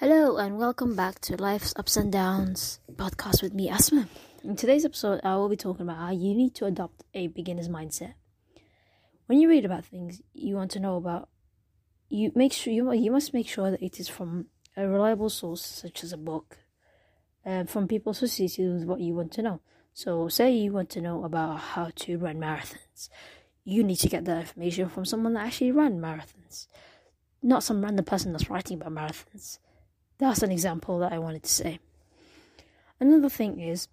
Hello and welcome back to Life's Ups and Downs podcast with me, Asma. In today's episode, I will be talking about how you need to adopt a beginner's mindset. When you read about things you want to know about, you make sure you you must make sure that it is from a reliable source, such as a book, and from people associated with what you want to know. So, say you want to know about how to run marathons, you need to get that information from someone that actually ran marathons, not some random person that's writing about marathons. That's an example that I wanted to say. Another thing is,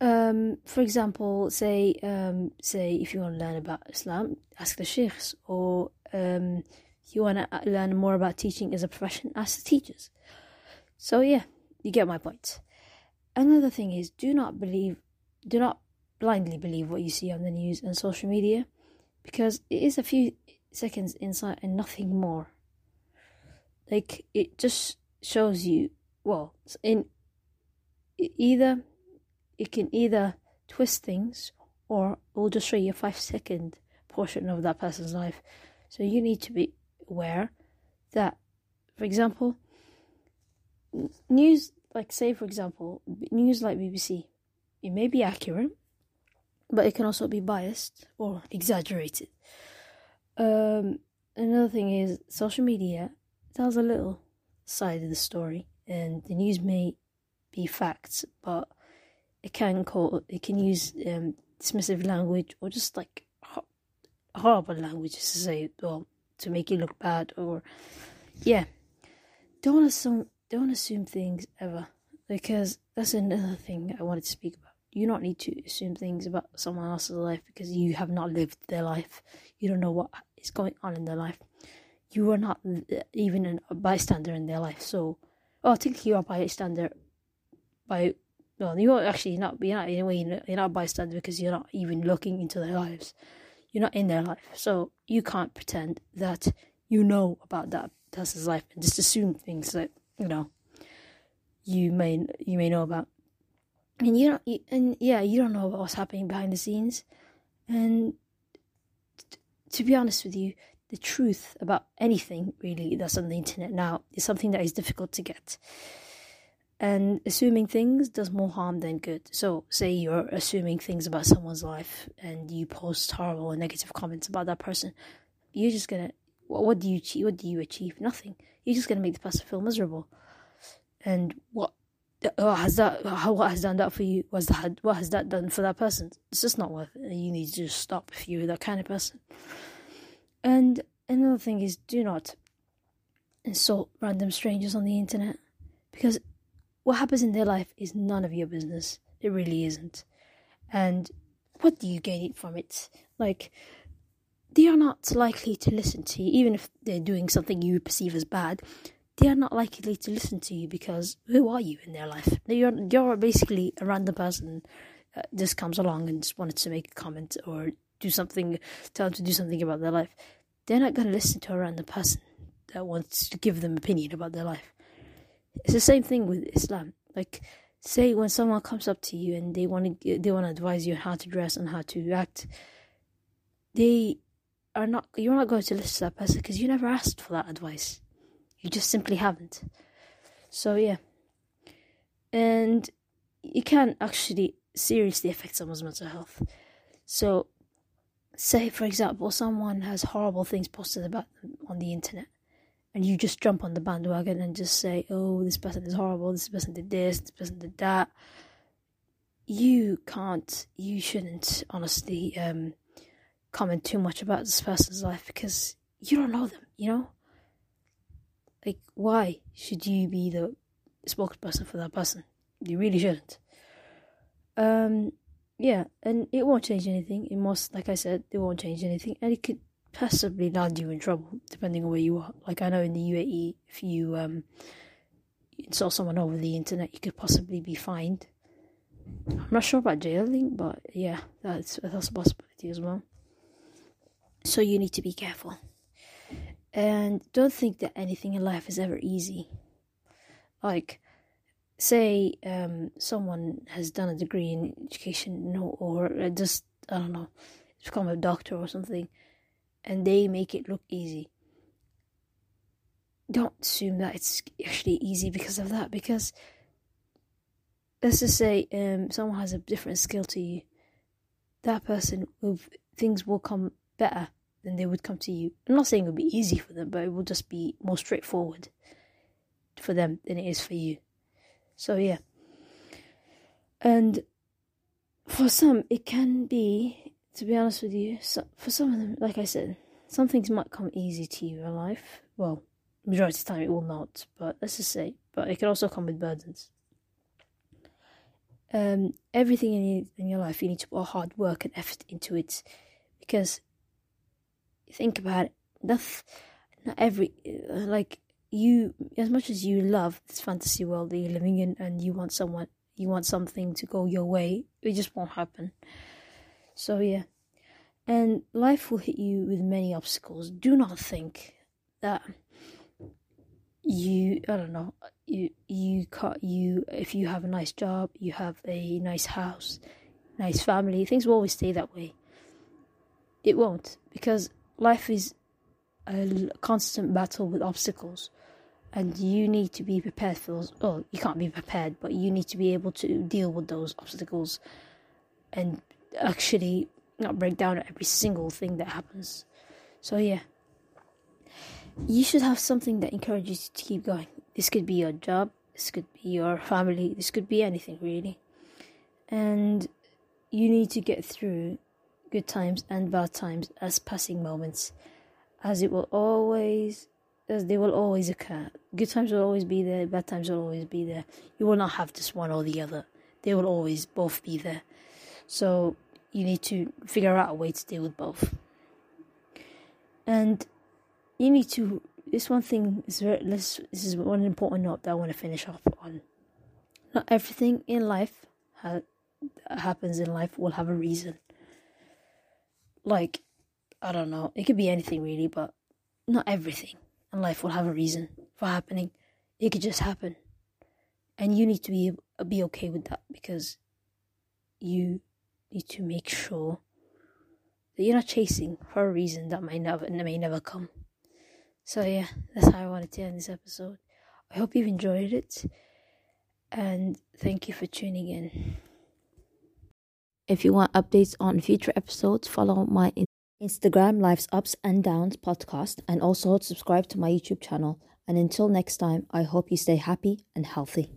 um, for example, say, um, say if you want to learn about Islam, ask the sheikhs, or um, you want to learn more about teaching as a profession, ask the teachers. So yeah, you get my point. Another thing is, do not believe, do not blindly believe what you see on the news and social media, because it is a few seconds insight and nothing more like it just shows you well in either it can either twist things or it will just show you a five second portion of that person's life. So you need to be aware that for example news like say for example news like bbc it may be accurate but it can also be biased or exaggerated. Um, another thing is social media tells a little side of the story, and the news may be facts, but it can call it can use um, dismissive language or just like horrible language to say well to make you look bad or yeah don't assume don't assume things ever because that's another thing I wanted to speak about. You don't need to assume things about someone else's life because you have not lived their life. You don't know what is going on in their life you are not even a bystander in their life. So, oh, I think you are a bystander by well, you're actually not. You're not in a way. You're not a bystander because you're not even looking into their lives. You're not in their life, so you can't pretend that you know about that person's life and just assume things that you know you may you may know about. And you don't. And yeah, you don't know what's happening behind the scenes. And to be honest with you, the truth about anything really that's on the internet now is something that is difficult to get. And assuming things does more harm than good. So, say you're assuming things about someone's life and you post horrible and negative comments about that person, you're just gonna. What do you achieve? What do you achieve? Nothing. You're just gonna make the person feel miserable. And what what has that how what has done that for you was that what has that done for that person it's just not worth it you need to just stop if you're that kind of person and another thing is do not insult random strangers on the internet because what happens in their life is none of your business. It really isn't. And what do you gain from it? Like, they are not likely to listen to you, even if they're doing something you perceive as bad. They are not likely to listen to you because who are you in their life? You're you're basically a random person uh, just comes along and just wanted to make a comment or do something, tell them to do something about their life they're not going to listen to a random person that wants to give them opinion about their life. It's the same thing with Islam. Like, say when someone comes up to you and they want to they want to advise you on how to dress and how to act, they are not. You're not going to listen to that person because you never asked for that advice. You just simply haven't. So yeah, and it can actually seriously affect someone's mental health. So say for example someone has horrible things posted about them on the internet and you just jump on the bandwagon and just say oh this person is horrible. This person did this. This person did that. You can't you shouldn't honestly um, comment too much about this person's life because you don't know them you know? Like why should you be the spokesperson for that person? You really shouldn't. Um yeah, and it won't change anything. It must, like I said, it won't change anything, and it could possibly land you in trouble depending on where you are. Like I know in the UAE, if you um insult someone over the internet, you could possibly be fined. I'm not sure about jailing, but yeah, that's that's a possibility as well. So you need to be careful, and don't think that anything in life is ever easy. Like say um, someone has done a degree in education or just I don't know, become a doctor or something, and they make it look easy. don't assume that it's actually easy because of that. Because let's just say um, someone has a different skill to you, that person will things will come better than they would come to you. I'm not saying it'll be easy for them, but it will just be more straightforward for them than it is for you. So yeah, and for some it can be, to be honest with you, so for some of them, like I said, some things might come easy to you in life. Well, majority of the time it will not, but let's just say, but it can also come with burdens. Um, everything in, in your life, you need to put hard work and effort into it, because you think about it, not, not every like you as much as you love this fantasy world that you're living in, and you want someone, you want something to go your way, it just won't happen. So yeah, and life will hit you with many obstacles. Do not think that you I don't know you you cut you if you have a nice job, you have a nice house, nice family, things will always stay that way. It won't because life is a constant battle with obstacles. And you need to be prepared for those well you can't be prepared but you need to be able to deal with those obstacles and actually not break down at every single thing that happens. So yeah. You should have something that encourages you to keep going. This could be your job, this could be your family, this could be anything really. And you need to get through good times and bad times as passing moments, as it will always, as they will always occur. Good times will always be there, bad times will always be there. You will not have just one or the other, they will always both be there. So you need to figure out a way to deal with both. And you need to. This one thing is very. This, this is one important note that I want to finish off on. Not everything in life ha- happens in life will have a reason. Like, I don't know. It could be anything really, but not everything And life will have a reason for happening. It could just happen, and you need to be be okay with that because you need to make sure that you're not chasing for a reason that may never that may never come. So yeah, that's how I wanted to end this episode. I hope you've enjoyed it and thank you for tuning in. If you want updates on future episodes, follow my Instagram Life's Ups and Downs podcast and also subscribe to my YouTube channel. And until next time, I hope you stay happy and healthy.